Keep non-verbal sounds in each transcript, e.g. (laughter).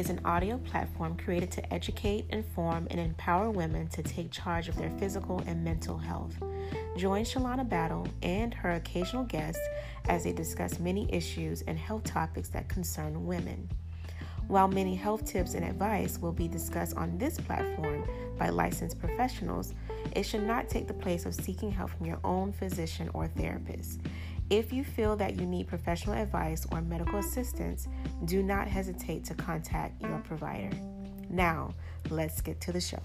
is an audio platform created to educate, inform, and empower women to take charge of their physical and mental health. Join Shalana Battle and her occasional guests as they discuss many issues and health topics that concern women. While many health tips and advice will be discussed on this platform by licensed professionals, it should not take the place of seeking help from your own physician or therapist. If you feel that you need professional advice or medical assistance, do not hesitate to contact your provider. Now, let's get to the show.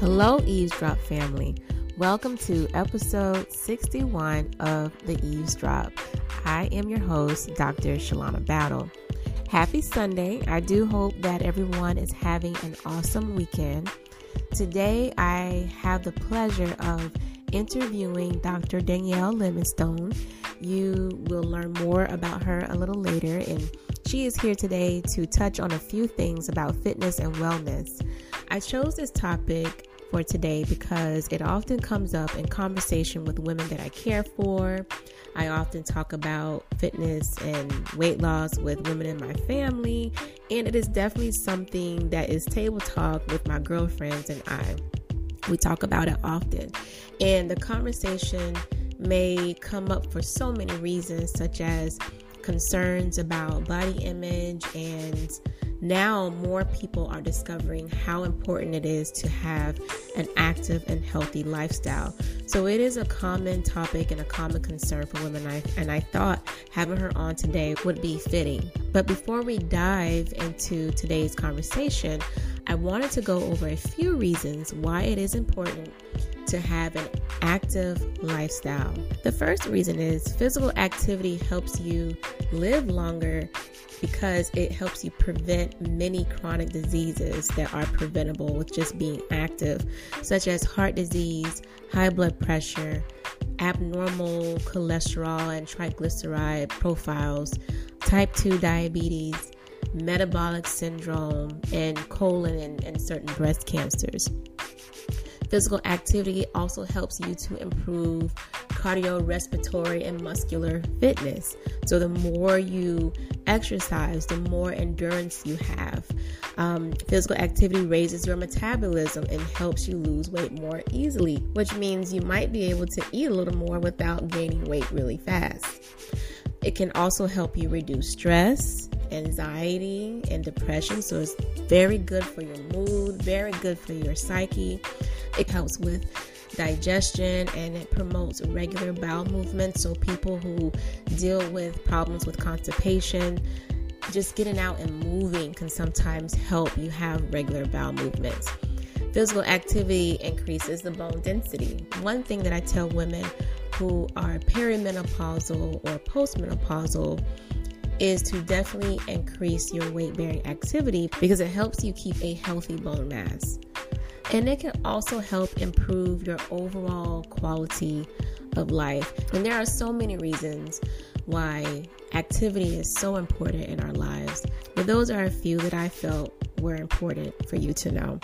Hello, Eavesdrop family. Welcome to episode 61 of The Eavesdrop. I am your host, Dr. Shalana Battle. Happy Sunday. I do hope that everyone is having an awesome weekend. Today, I have the pleasure of interviewing Dr. Danielle Livingstone. You will learn more about her a little later, and she is here today to touch on a few things about fitness and wellness. I chose this topic for today because it often comes up in conversation with women that I care for. I often talk about fitness and weight loss with women in my family, and it is definitely something that is table talk with my girlfriends and I. We talk about it often, and the conversation may come up for so many reasons, such as concerns about body image and now more people are discovering how important it is to have an active and healthy lifestyle. So it is a common topic and a common concern for women, and I thought having her on today would be fitting. But before we dive into today's conversation, I wanted to go over a few reasons why it is important to have an active lifestyle. The first reason is physical activity helps you live longer because it helps you prevent many chronic diseases that are preventable with just being active, such as heart disease, high blood pressure, abnormal cholesterol and triglyceride profiles, type 2 diabetes, metabolic syndrome, and colon and, and certain breast cancers. Physical activity also helps you to improve cardiorespiratory and muscular fitness. So, the more you exercise, the more endurance you have. Um, physical activity raises your metabolism and helps you lose weight more easily, which means you might be able to eat a little more without gaining weight really fast. It can also help you reduce stress, anxiety, and depression. So it's very good for your mood, very good for your psyche. It helps with digestion and it promotes regular bowel movements. So, people who deal with problems with constipation, just getting out and moving can sometimes help you have regular bowel movements. Physical activity increases the bone density. One thing that I tell women who are perimenopausal or postmenopausal is to definitely increase your weight bearing activity because it helps you keep a healthy bone mass. And it can also help improve your overall quality of life. And there are so many reasons why activity is so important in our lives. But those are a few that I felt were important for you to know.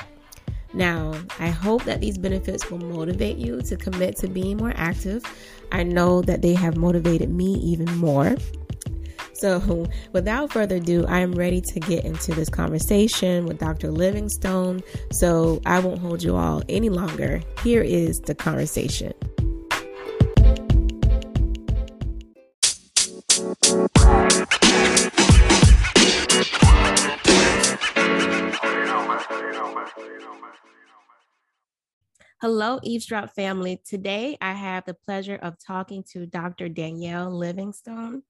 Now, I hope that these benefits will motivate you to commit to being more active. I know that they have motivated me even more. So, without further ado, I am ready to get into this conversation with Dr. Livingstone. So, I won't hold you all any longer. Here is the conversation. Hello, Eavesdrop family. Today I have the pleasure of talking to Dr. Danielle Livingstone.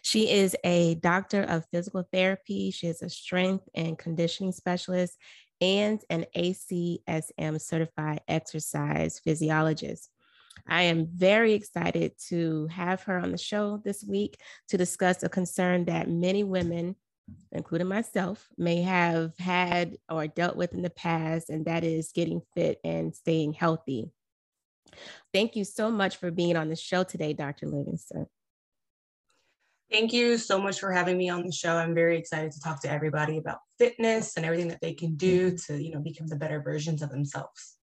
She is a doctor of physical therapy, she is a strength and conditioning specialist, and an ACSM certified exercise physiologist. I am very excited to have her on the show this week to discuss a concern that many women including myself, may have had or dealt with in the past, and that is getting fit and staying healthy. Thank you so much for being on the show today, Dr. Livingstone. Thank you so much for having me on the show. I'm very excited to talk to everybody about fitness and everything that they can do to, you know, become the better versions of themselves.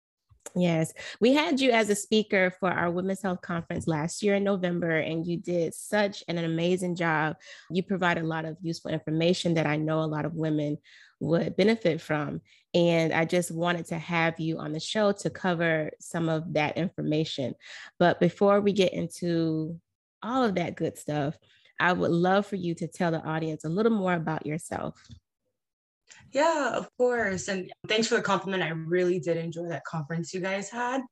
Yes, we had you as a speaker for our Women's Health Conference last year in November, and you did such an amazing job. You provide a lot of useful information that I know a lot of women would benefit from. And I just wanted to have you on the show to cover some of that information. But before we get into all of that good stuff, I would love for you to tell the audience a little more about yourself. Yeah, of course. And thanks for the compliment. I really did enjoy that conference you guys had.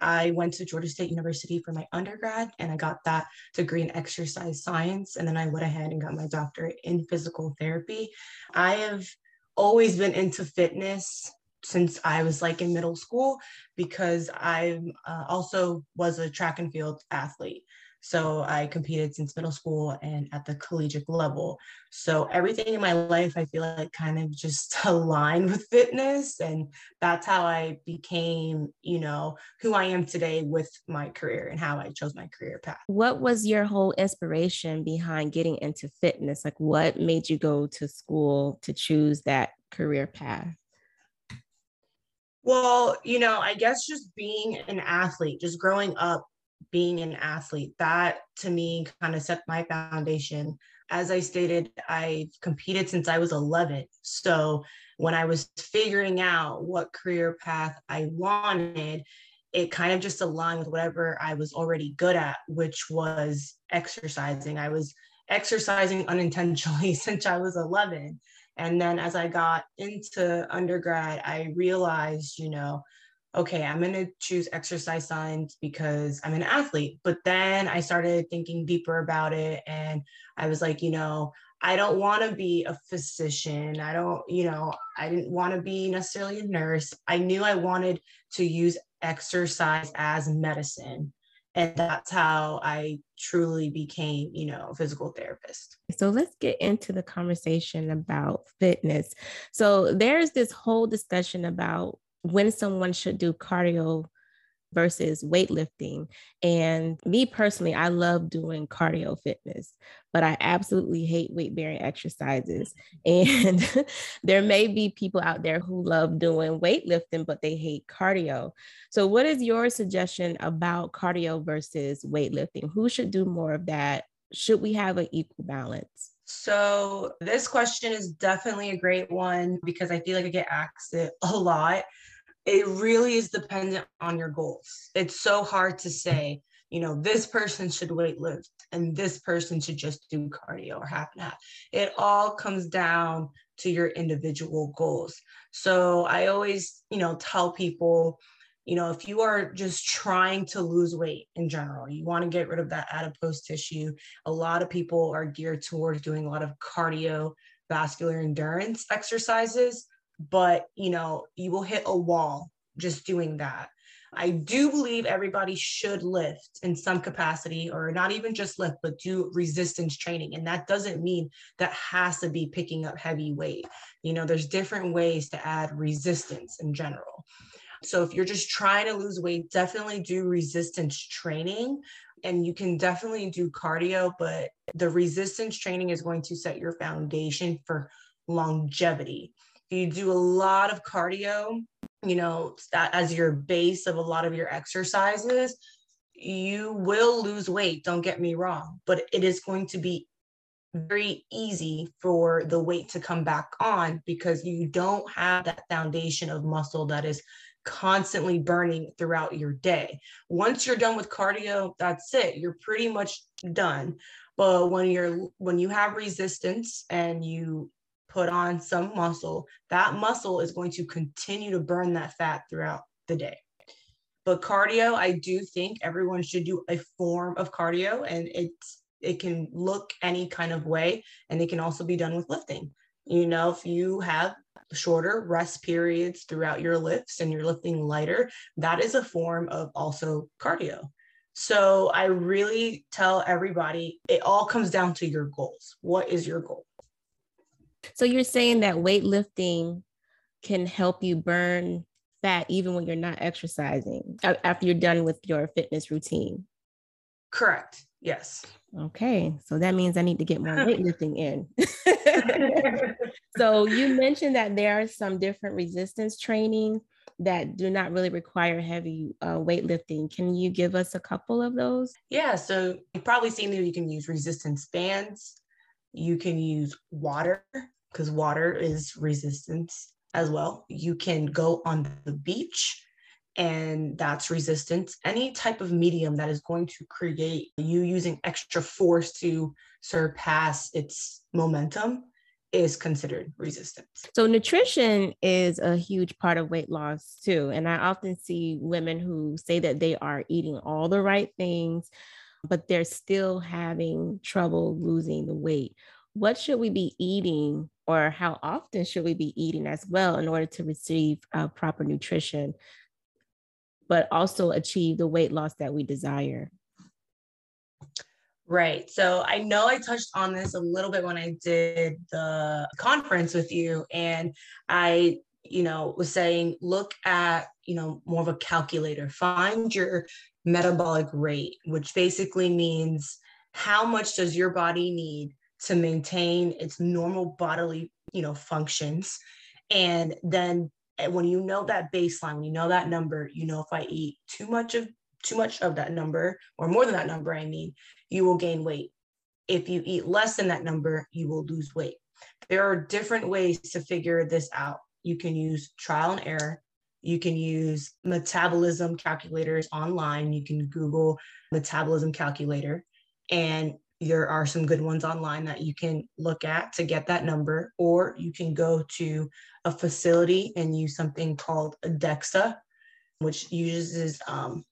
I went to Georgia State University for my undergrad and I got that degree in exercise science. And then I went ahead and got my doctorate in physical therapy. I have always been into fitness since I was like in middle school because I uh, also was a track and field athlete. So I competed since middle school and at the collegiate level. So everything in my life, I feel like kind of just (laughs) aligned with fitness. And that's how I became, you know, who I am today with my career and how I chose my career path. What was your whole inspiration behind getting into fitness? Like, what made you go to school to choose that career path? Well, you know, I guess just being an athlete, just growing up being an athlete. That to me kind of set my foundation. As I stated, I've competed since I was 11. So when I was figuring out what career path I wanted, it kind of just aligned with whatever I was already good at, which was exercising. I was exercising unintentionally (laughs) since I was 11. And then as I got into undergrad, I realized, you know, okay, I'm going to choose exercise science because I'm an athlete. But then I started thinking deeper about it. And I was like, you know, I don't want to be a physician. I don't, you know, I didn't want to be necessarily a nurse. I knew I wanted to use exercise as medicine. And that's how I truly became, you know, a physical therapist. So let's get into the conversation about fitness. So there's this whole discussion about when someone should do cardio versus weightlifting. And me personally, I love doing cardio fitness, but I absolutely hate weight bearing exercises. (laughs) And (laughs) there may be people out there who love doing weightlifting, but they hate cardio. So, what is your suggestion about cardio versus weightlifting? Who should do more of that? Should we have an equal balance? So, this question is definitely a great one because I feel like I get asked it a lot it really is dependent on your goals. It's so hard to say, you know, this person should weight lift and this person should just do cardio or half and half. It all comes down to your individual goals. So I always, you know, tell people, you know, if you are just trying to lose weight in general, you want to get rid of that adipose tissue. A lot of people are geared towards doing a lot of cardiovascular endurance exercises but you know you will hit a wall just doing that. I do believe everybody should lift in some capacity or not even just lift but do resistance training. And that doesn't mean that has to be picking up heavy weight. You know there's different ways to add resistance in general. So if you're just trying to lose weight definitely do resistance training. And you can definitely do cardio but the resistance training is going to set your foundation for longevity you do a lot of cardio, you know, that as your base of a lot of your exercises, you will lose weight. Don't get me wrong, but it is going to be very easy for the weight to come back on because you don't have that foundation of muscle that is constantly burning throughout your day. Once you're done with cardio, that's it. You're pretty much done. But when you're when you have resistance and you put on some muscle, that muscle is going to continue to burn that fat throughout the day. But cardio, I do think everyone should do a form of cardio and it's it can look any kind of way and it can also be done with lifting. You know, if you have shorter rest periods throughout your lifts and you're lifting lighter, that is a form of also cardio. So I really tell everybody it all comes down to your goals. What is your goal? So you're saying that weightlifting can help you burn fat even when you're not exercising after you're done with your fitness routine? Correct. Yes. Okay. So that means I need to get more (laughs) weightlifting in. (laughs) so you mentioned that there are some different resistance training that do not really require heavy uh, weightlifting. Can you give us a couple of those? Yeah, so you've probably seen that you can use resistance bands. You can use water because water is resistance as well. You can go on the beach and that's resistance. Any type of medium that is going to create you using extra force to surpass its momentum is considered resistance. So, nutrition is a huge part of weight loss too. And I often see women who say that they are eating all the right things, but they're still having trouble losing the weight. What should we be eating, or how often should we be eating as well in order to receive uh, proper nutrition, but also achieve the weight loss that we desire? Right. So I know I touched on this a little bit when I did the conference with you, and I, you know, was saying look at, you know, more of a calculator. Find your metabolic rate, which basically means how much does your body need to maintain its normal bodily, you know, functions. And then eh, when you know that baseline, when you know that number, you know if I eat too much of too much of that number or more than that number, I mean, you will gain weight. If you eat less than that number, you will lose weight. There are different ways to figure this out. You can use trial and error. You can use metabolism calculators online. You can Google metabolism calculator, and there are some good ones online that you can look at to get that number, or you can go to a facility and use something called DEXA, which uses um,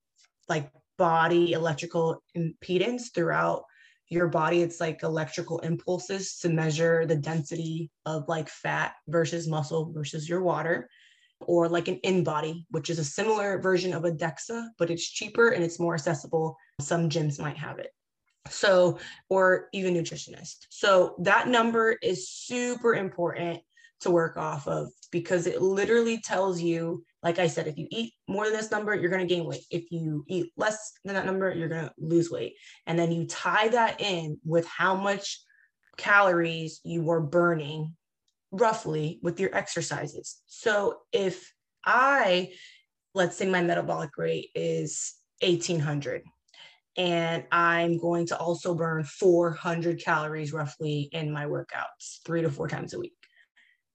like body electrical impedance throughout your body. It's like electrical impulses to measure the density of like fat versus muscle versus your water, or like an InBody which is a similar version of a DEXA, but it's cheaper and it's more accessible. Some gyms might have it. So, or even nutritionist. So that number is super important to work off of because it literally tells you like I said, if you eat more than this number, you're going to gain weight. If you eat less than that number, you're going to lose weight. And then you tie that in with how much calories you were burning roughly with your exercises. So if I, let's say my metabolic rate is 1800 and I'm going to also burn 400 calories roughly in my workouts three to four times a week.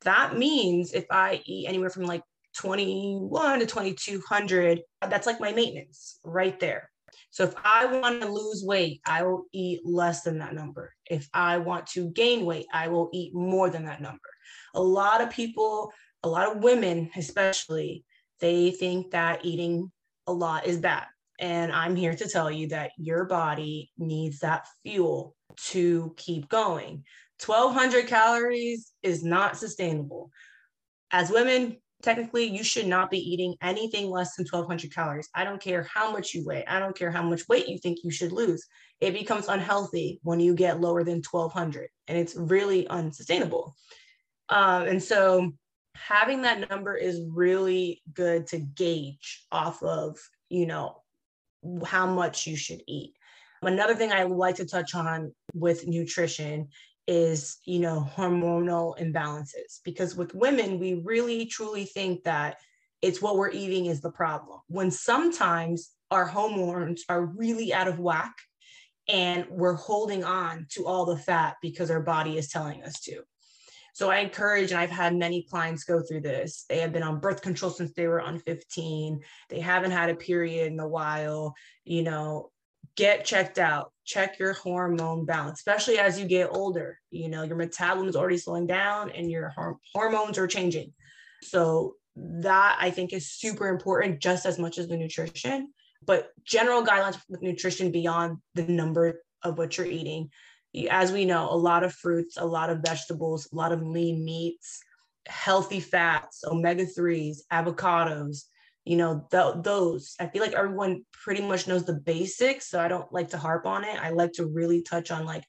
That means if I eat anywhere from like 21 to 2200 that's like my maintenance right there. So if i want to lose weight i will eat less than that number. If i want to gain weight i will eat more than that number. A lot of people a lot of women especially they think that eating a lot is bad. And i'm here to tell you that your body needs that fuel to keep going. 1200 calories is not sustainable. As women technically you should not be eating anything less than 1200 calories. I don't care how much you weigh. I don't care how much weight you think you should lose. It becomes unhealthy when you get lower than 1200 and it's really unsustainable. Um, and so having that number is really good to gauge off of you know how much you should eat. Another thing i like to touch on with nutrition is you know hormonal imbalances because with women we really truly think that it's what we're eating is the problem when sometimes our hormones are really out of whack and we're holding on to all the fat because our body is telling us to. So i encourage and i've had many clients go through this. They have been on birth control since they were on 15 they haven't had a period in a while you know get checked out. Check your hormone balance especially as you get older. You know your metabolism is already slowing down and your hormones are changing. So that i think is super important just as much as the nutrition. But general guidelines with nutrition beyond the number of what you're eating. As we know a lot of fruits a lot of vegetables a lot of lean meats healthy fats omega 3s avocados you know th- those i feel like everyone pretty much knows the basics so i don't like to harp on it. I like to really touch on like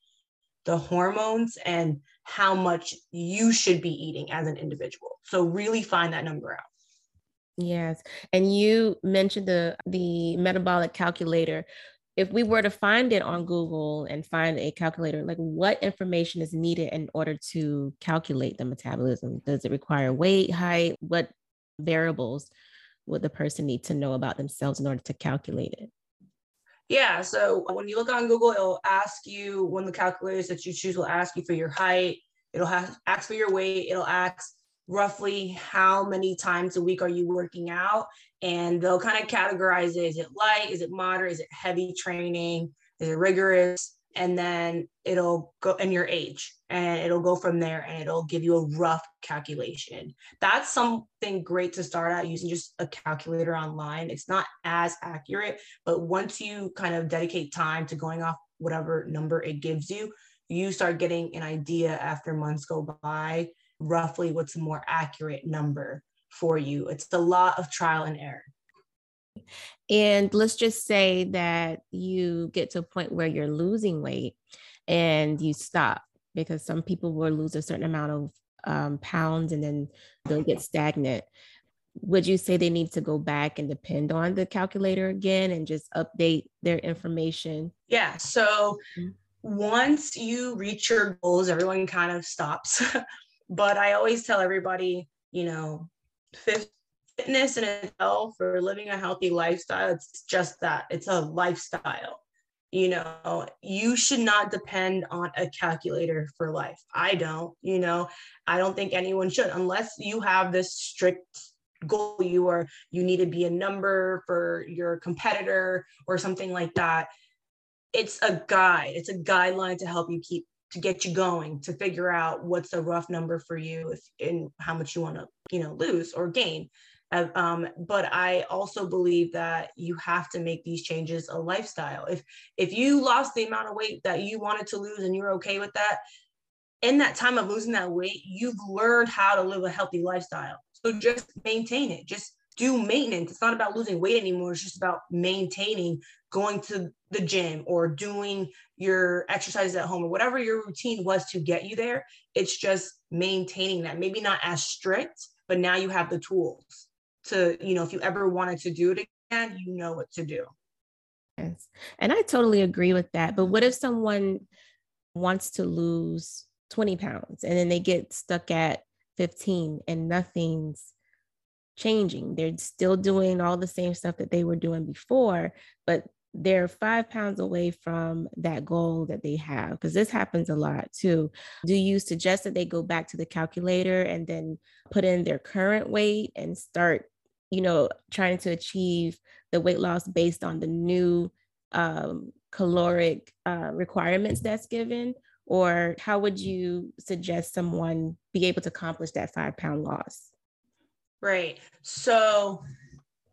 the hormones and how much you should be eating as an individual. So really find that number out. Yes. And you mentioned the the metabolic calculator. If we were to find it on google and find a calculator like what information is needed in order to calculate the metabolism? Does it require weight height? What variables would the person need to know about themselves in order to calculate it? Yeah. So when you look on Google, it'll ask you of the calculators that you choose will ask you for your height. It'll have, ask for your weight. It'll ask roughly how many times a week are you working out, and they'll kind of categorize it: is it light? Is it moderate? Is it heavy training? Is it rigorous? And then it'll go and your age and it'll go from there and it'll give you a rough calculation. That's something great to start out using just a calculator online. It's not as accurate but once you kind of dedicate time to going off whatever number it gives you you start getting an idea after months go by roughly what's a more accurate number for you. It's a lot of trial and error and let's just say that you get to a point where you're losing weight and you stop because some people will lose a certain amount of um, pounds and then they'll get stagnant. Would you say they need to go back and depend on the calculator again and just update their information? Yeah. So mm-hmm. once you reach your goals, everyone kind of stops. (laughs) but I always tell everybody, you know, 50, fitness in itself for living a healthy lifestyle it's just that it's a lifestyle you know? You should not depend on a calculator for life. I don't you know? I don't think anyone should unless you have this strict goal you are you need to be a number for your competitor or something like that. It's a guide it's a guideline to help you keep to get you going to figure out what's a rough number for you if and how much you want to you know lose or gain um, but I also believe that you have to make these changes a lifestyle. If if you lost the amount of weight that you wanted to lose and you're okay with that, in that time of losing that weight, you've learned how to live a healthy lifestyle. So just maintain it. Just do maintenance. It's not about losing weight anymore. It's just about maintaining going to the gym or doing your exercises at home or whatever your routine was to get you there. It's just maintaining that. Maybe not as strict, but now you have the tools to, you know, if you ever wanted to do it again, you know what to do. Yes. And I totally agree with that. But what if someone wants to lose 20 pounds and then they get stuck at 15 and nothing's changing? They're still doing all the same stuff that they were doing before, but they're five pounds away from that goal that they have because this happens a lot too do you suggest that they go back to the calculator and then put in their current weight and start you know, trying to achieve the weight loss based on the new um, caloric uh, requirements that's given? Or how would you suggest someone be able to accomplish that five pound loss? Right. So,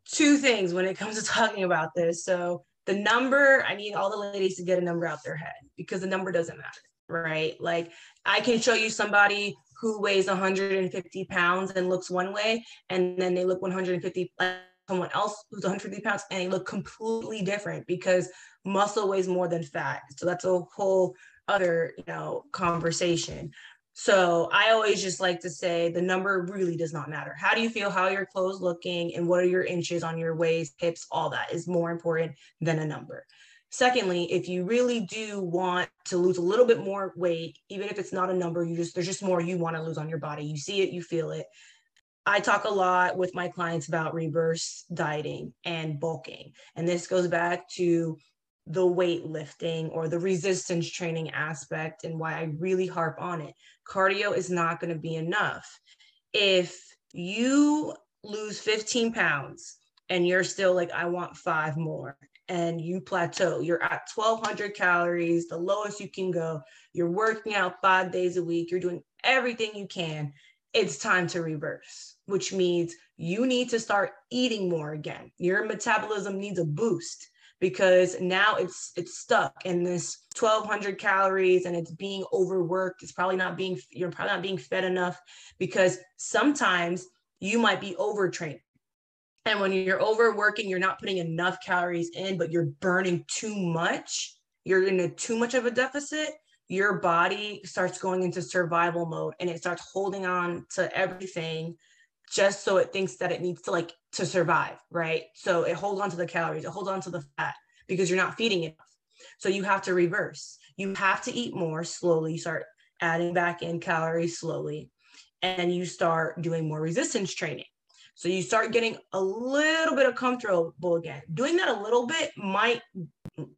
two things when it comes to talking about this. So, the number, I need all the ladies to get a number out their head because the number doesn't matter, right? Like, I can show you somebody who weighs 150 pounds and looks one way, and then they look 150 like someone else who's 150 pounds and they look completely different because muscle weighs more than fat. So that's a whole other, you know, conversation. So I always just like to say the number really does not matter. How do you feel? How your clothes looking? And what are your inches on your waist, hips? All that is more important than a number. Secondly, if you really do want to lose a little bit more weight, even if it's not a number, you just there's just more you want to lose on your body. You see it, you feel it. I talk a lot with my clients about reverse dieting and bulking. And this goes back to the weight lifting or the resistance training aspect and why I really harp on it. Cardio is not going to be enough. If you lose 15 pounds and you're still like, I want five more, and you plateau. You're at 1200 calories, the lowest you can go. You're working out five days a week. You're doing everything you can. It's time to reverse, which means you need to start eating more again. Your metabolism needs a boost because now it's it's stuck in this 1200 calories and it's being overworked it's probably not being you're probably not being fed enough because sometimes you might be overtrained and when you're overworking, you're not putting enough calories in, but you're burning too much, you're in a too much of a deficit, your body starts going into survival mode and it starts holding on to everything just so it thinks that it needs to like to survive, right? So it holds on to the calories, it holds on to the fat because you're not feeding enough. So you have to reverse. You have to eat more slowly, start adding back in calories slowly, and you start doing more resistance training. So you start getting a little bit of comfortable again. Doing that a little bit might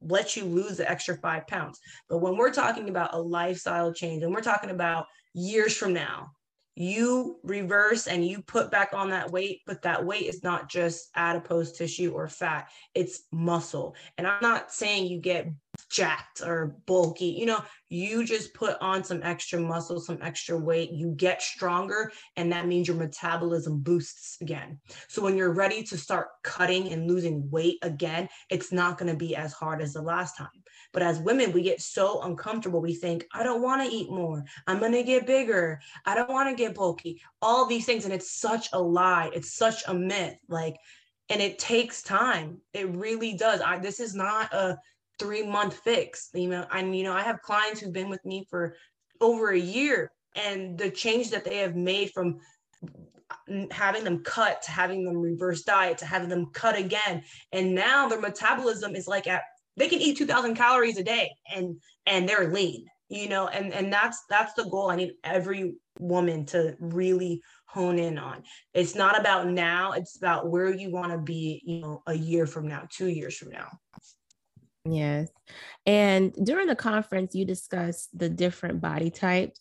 let you lose the extra five pounds. But when we're talking about a lifestyle change and we're talking about years from now, you reverse and you put back on that weight, but that weight is not just adipose tissue or fat, it's muscle. And I'm not saying you get jacked or bulky, you know, you just put on some extra muscle, some extra weight, you get stronger, and that means your metabolism boosts again. So when you're ready to start cutting and losing weight again, it's not going to be as hard as the last time. But as women, we get so uncomfortable. We think, I don't want to eat more. I'm going to get bigger. I don't want to get bulky. All these things. And it's such a lie. It's such a myth. Like, and it takes time. It really does. I, this is not a three month fix. You know, and you know, I have clients who've been with me for over a year, and the change that they have made from having them cut to having them reverse diet to having them cut again and now their metabolism is like at they can eat 2000 calories a day and and they're lean you know and and that's that's the goal i need every woman to really hone in on it's not about now it's about where you want to be you know a year from now two years from now yes and during the conference you discussed the different body types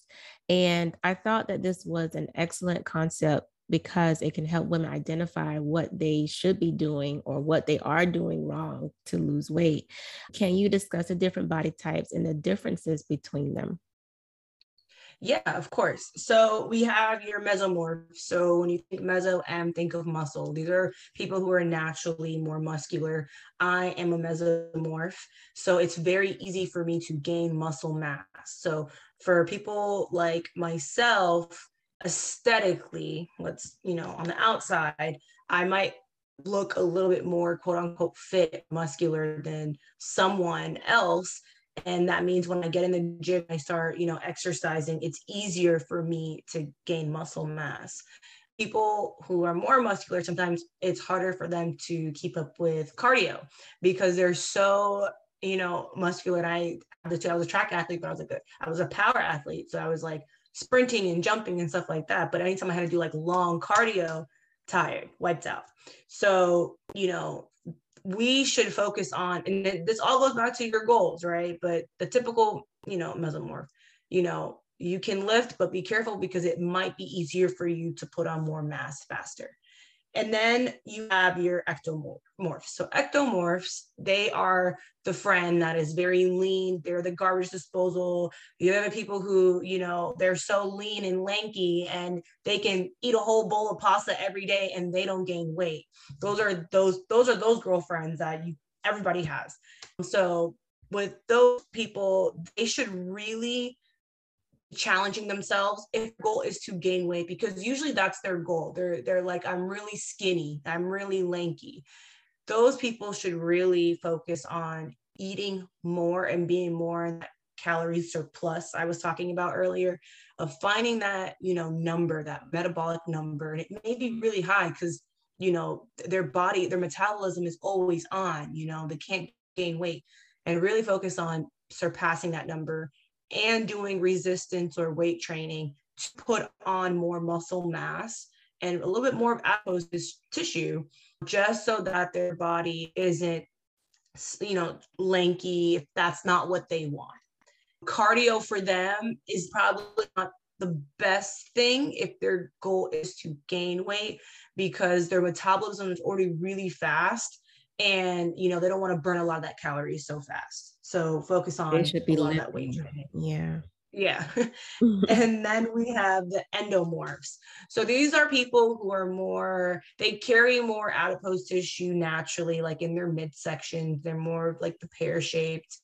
and i thought that this was an excellent concept because it can help women identify what they should be doing or what they are doing wrong to lose weight. Can you discuss the different body types and the differences between them? Yeah, of course. So we have your mesomorph. So when you think meso M, think of muscle. These are people who are naturally more muscular. I am a mesomorph. So it's very easy for me to gain muscle mass. So for people like myself, aesthetically, what's, you know, on the outside, I might look a little bit more quote unquote fit, muscular than someone else. And that means when I get in the gym, I start, you know, exercising, it's easier for me to gain muscle mass. People who are more muscular, sometimes it's harder for them to keep up with cardio because they're so you know, muscular. And I, I was a track athlete, but I was like, I was a power athlete. So I was like, sprinting and jumping and stuff like that. But anytime I had to do like long cardio, tired, wiped out. So, you know, we should focus on, and this all goes back to your goals, right? But the typical, you know, mesomorph, you know, you can lift, but be careful because it might be easier for you to put on more mass faster. And then you have your ectomorphs. So ectomorphs, they are the friend that is very lean. They're the garbage disposal. You have people who, you know, they're so lean and lanky and they can eat a whole bowl of pasta every day and they don't gain weight. Those are those, those are those girlfriends that you everybody has. So with those people, they should really challenging themselves if goal is to gain weight because usually that's their goal. They're they're like i'm really skinny. I'm really lanky. Those people should really focus on eating more and being more in that calorie surplus i was talking about earlier of finding that you know number that metabolic number. And it may be really high because you know their body their metabolism is always on you know they can't gain weight. And really focus on surpassing that number and doing resistance or weight training to put on more muscle mass and a little bit more of adipose tissue just so that their body isn't you know lanky if that's not what they want. Cardio for them is probably not the best thing if their goal is to gain weight because their metabolism is already really fast and you know they don't want to burn a lot of that calories so fast so focus on they should be that weight training yeah. Yeah. (laughs) (laughs) And then we have the endomorphs. So these are people who are more they carry more adipose tissue naturally like in their midsection they're more like the pear shaped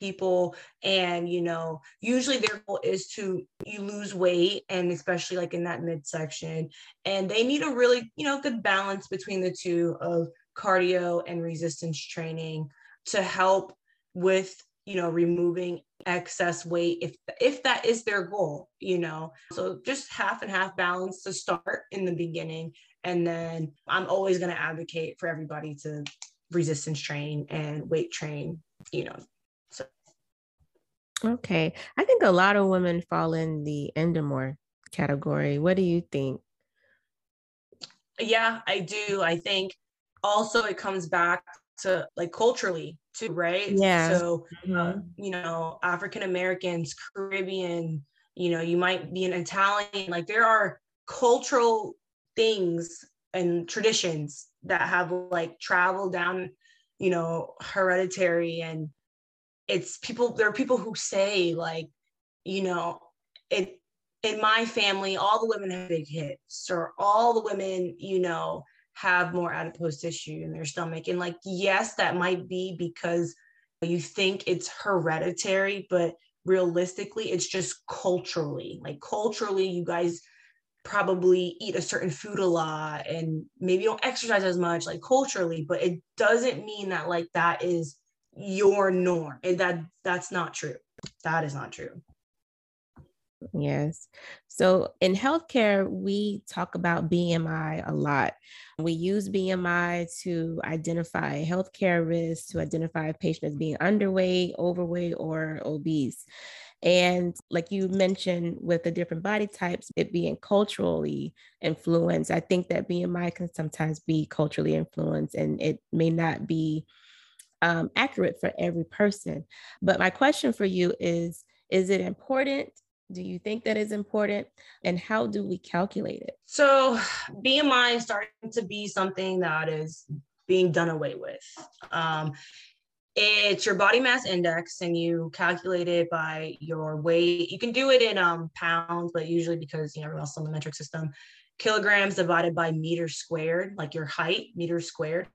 people. And you know usually their goal is to you lose weight and especially like in that midsection. And they need a really you know good balance between the two of cardio and resistance training to help with you know removing excess weight if if that is their goal you know? So just half and half balance to start in the beginning. And then i'm always going to advocate for everybody to resistance train and weight train you know so. Okay. I think a lot of women fall in the endomorph category. What do you think? Yeah, I do. I think also it comes back to like culturally too, right? Yeah. So, uh, you know, African Americans, Caribbean, you know, you might be an Italian, like there are cultural things and traditions that have like traveled down, you know, hereditary and it's people there are people who say like, you know, it in my family, all the women have big hips, or all the women, you know, have more adipose tissue in their stomach. And like, yes, that might be because you think it's hereditary, but realistically, it's just culturally. Like, culturally, you guys probably eat a certain food a lot and maybe don't exercise as much, like culturally, but it doesn't mean that like that is your norm. And that that's not true. That is not true. Yes. So in healthcare, we talk about BMI a lot. We use BMI to identify healthcare risks, to identify a patient as being underweight, overweight, or obese. And like you mentioned with the different body types, it being culturally influenced, I think that BMI can sometimes be culturally influenced and it may not be um, accurate for every person. But my question for you is Is it important do you think that is important? And how do we calculate it? So, BMI is starting to be something that is being done away with. Um, it's your body mass index, and you calculate it by your weight. You can do it in um, pounds, but usually because you know everyone else on the metric system, kilograms divided by meters squared, like your height, meters squared,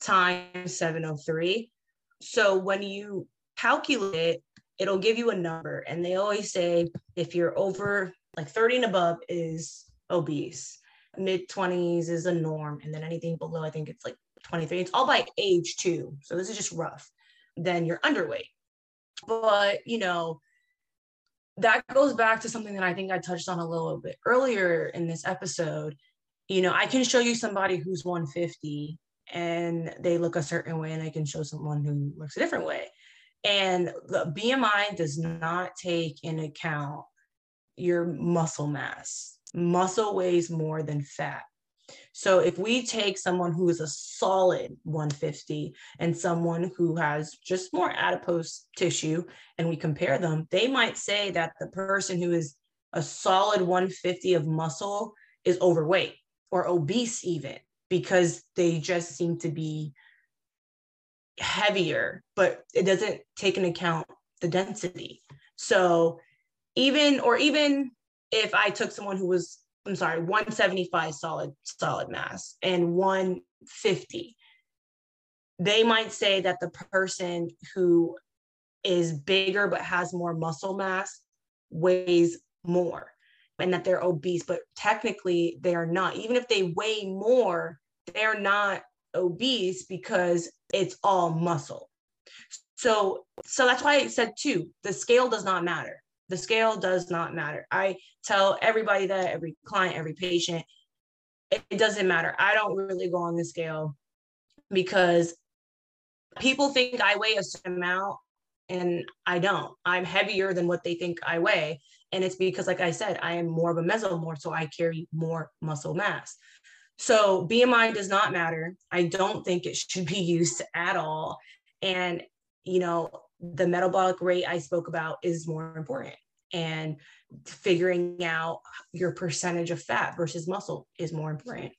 times 703. So when you calculate it'll give you a number. And they always say if you're over like 30 and above is obese, mid 20s is a norm. And then anything below, I think it's like 23. It's all by age too. So this is just rough. Then you're underweight. But, you know, that goes back to something that I think I touched on a little bit earlier in this episode. You know, I can show you somebody who's 150 and they look a certain way, and I can show someone who looks a different way. And the BMI does not take in account your muscle mass. Muscle weighs more than fat. So if we take someone who is a solid 150 and someone who has just more adipose tissue and we compare them, they might say that the person who is a solid 150 of muscle is overweight or obese even because they just seem to be heavier, but it doesn't take into account the density. So even or even if I took someone who was I'm sorry, 175 solid solid mass and 150, they might say that the person who is bigger but has more muscle mass weighs more and that they're obese, but technically they are not. Even if they weigh more, they're not obese because it's all muscle. So, so that's why I said too, the scale does not matter. The scale does not matter. I tell everybody that, every client, every patient, it, it doesn't matter. I don't really go on the scale because people think I weigh a certain amount and I don't. I'm heavier than what they think I weigh. And it's because, like I said, I am more of a mesomorph, so I carry more muscle mass. So BMI does not matter. I don't think it should be used at all. And, you know, the metabolic rate I spoke about is more important. And figuring out your percentage of fat versus muscle is more important.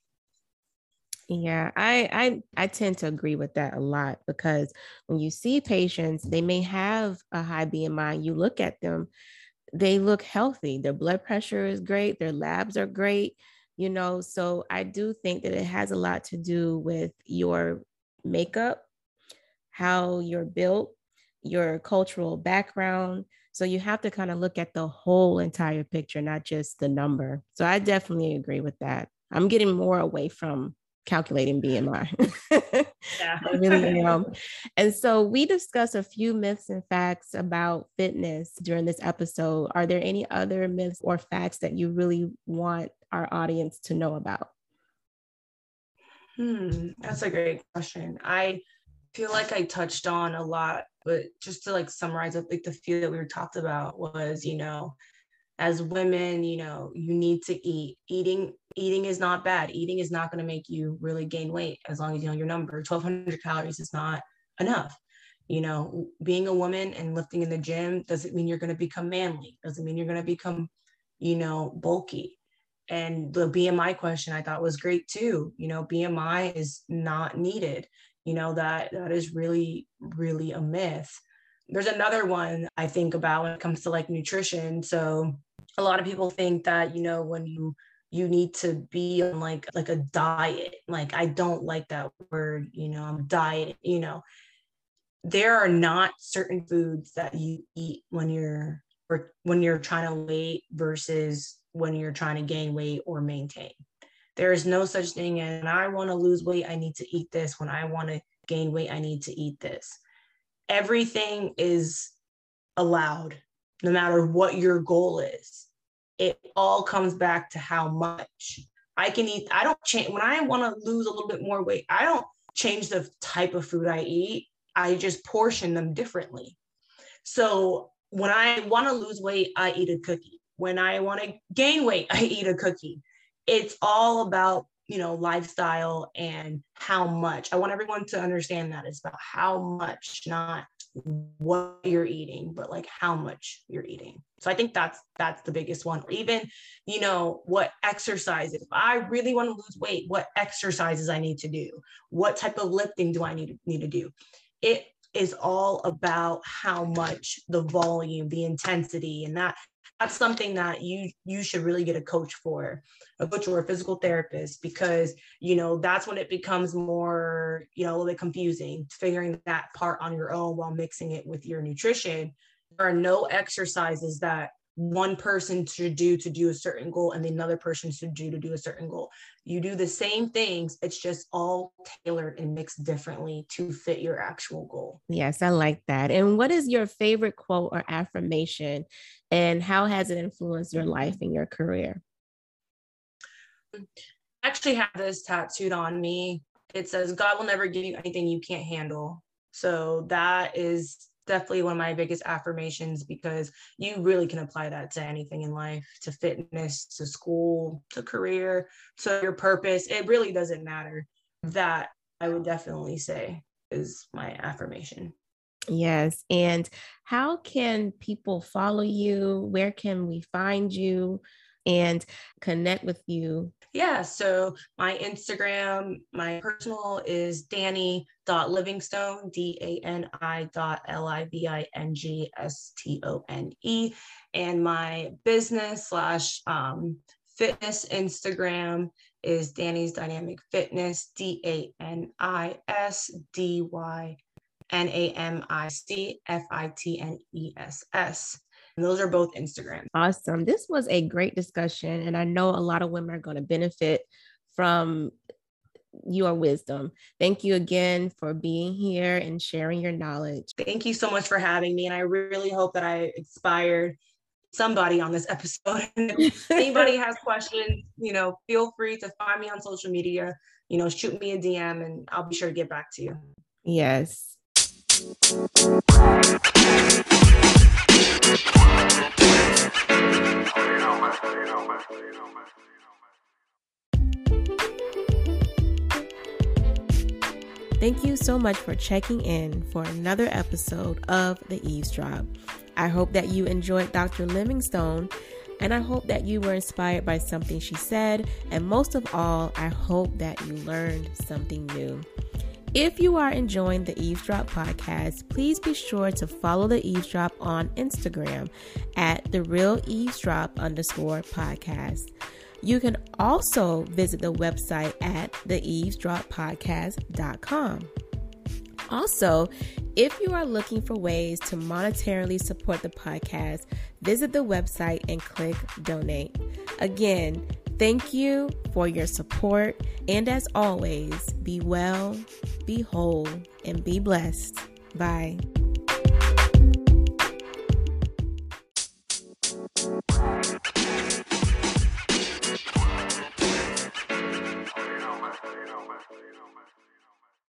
Yeah, I, I I tend to agree with that a lot because when you see patients, they may have a high BMI. You look at them, they look healthy. Their blood pressure is great. Their labs are great you know so i do think that it has a lot to do with your makeup how you're built your cultural background so you have to kind of look at the whole entire picture not just the number so i definitely agree with that i'm getting more away from calculating BMI. (laughs) yeah. I really (laughs) am. And so we discussed a few myths and facts about fitness during this episode. Are there any other myths or facts that you really want our audience to know about? Hmm, that's a great question. I feel like I touched on a lot, but just to like summarize, I think the few that we were talked about was, you know, as women, you know, you need to eat. Eating eating is not bad. Eating is not going to make you really gain weight as long as you know your number. 1200 calories is not enough. You know, being a woman and lifting in the gym doesn't mean you're going to become manly, doesn't mean you're going to become, you know, bulky. And the BMI question I thought was great too. You know, BMI is not needed. You know, that that is really, really a myth. There's another one I think about when it comes to like nutrition. So a lot of people think that, you know, when you you need to be on like like a diet like i don't like that word you know i'm diet you know there are not certain foods that you eat when you're or when you're trying to weight versus when you're trying to gain weight or maintain there is no such thing as i want to lose weight i need to eat this when i want to gain weight i need to eat this everything is allowed no matter what your goal is it all comes back to how much I can eat. I don't change when I want to lose a little bit more weight. I don't change the type of food I eat. I just portion them differently. So when I want to lose weight, I eat a cookie. When I want to gain weight, I eat a cookie. It's all about, you know, lifestyle and how much. I want everyone to understand that it's about how much, not what you're eating but like how much you're eating so i think that's that's the biggest one or even you know what exercises if i really want to lose weight what exercises i need to do what type of lifting do i need need to do it is all about how much the volume the intensity and that that's something that you you should really get a coach for a coach or a physical therapist because you know that's when it becomes more you know a little bit confusing figuring that part on your own while mixing it with your nutrition. There are no exercises that one person should do to do a certain goal and another person should do to do a certain goal. You do the same things, it's just all tailored and mixed differently to fit your actual goal. Yes, I like that. And what is your favorite quote or affirmation and how has it influenced your life and your career? I actually have this tattooed on me. It says, God will never give you anything you can't handle. So that is definitely one of my biggest affirmations because you really can apply that to anything in life to fitness to school to career to your purpose. It really doesn't matter. That i would definitely say is my affirmation. Yes and how can people follow you? Where can we find you and connect with you? Yeah, so my Instagram, my personal is Dani.livingstone, Dot livingstone d A N I dot L I V I N G S T O N E. And my business slash um, fitness Instagram is Dani's Dynamic Fitness, D A N I S D Y N A M I C F I T N E S S. And those are both Instagram. Awesome. This was a great discussion. And I know a lot of women are going to benefit from your wisdom. Thank you again for being here and sharing your knowledge. Thank you so much for having me. And I really hope that I inspired somebody on this episode. if anybody has questions, you know, feel free to find me on social media, you know, shoot me a DM and I'll be sure to get back to you. Yes. Thank you so much for checking in for another episode of The Eavesdrop. I hope that you enjoyed Dr. Livingstone, and I hope that you were inspired by something she said, and most of all, I hope that you learned something new. If you are enjoying the Eavesdrop podcast, please be sure to follow the Eavesdrop on Instagram at the real eavesdrop underscore podcast. You can also visit the website at theeavesdroppodcast.com. Also, if you are looking for ways to monetarily support the podcast, visit the website and click donate. Again, thank you for your support. And as always, be well, be whole, and be blessed. Bye.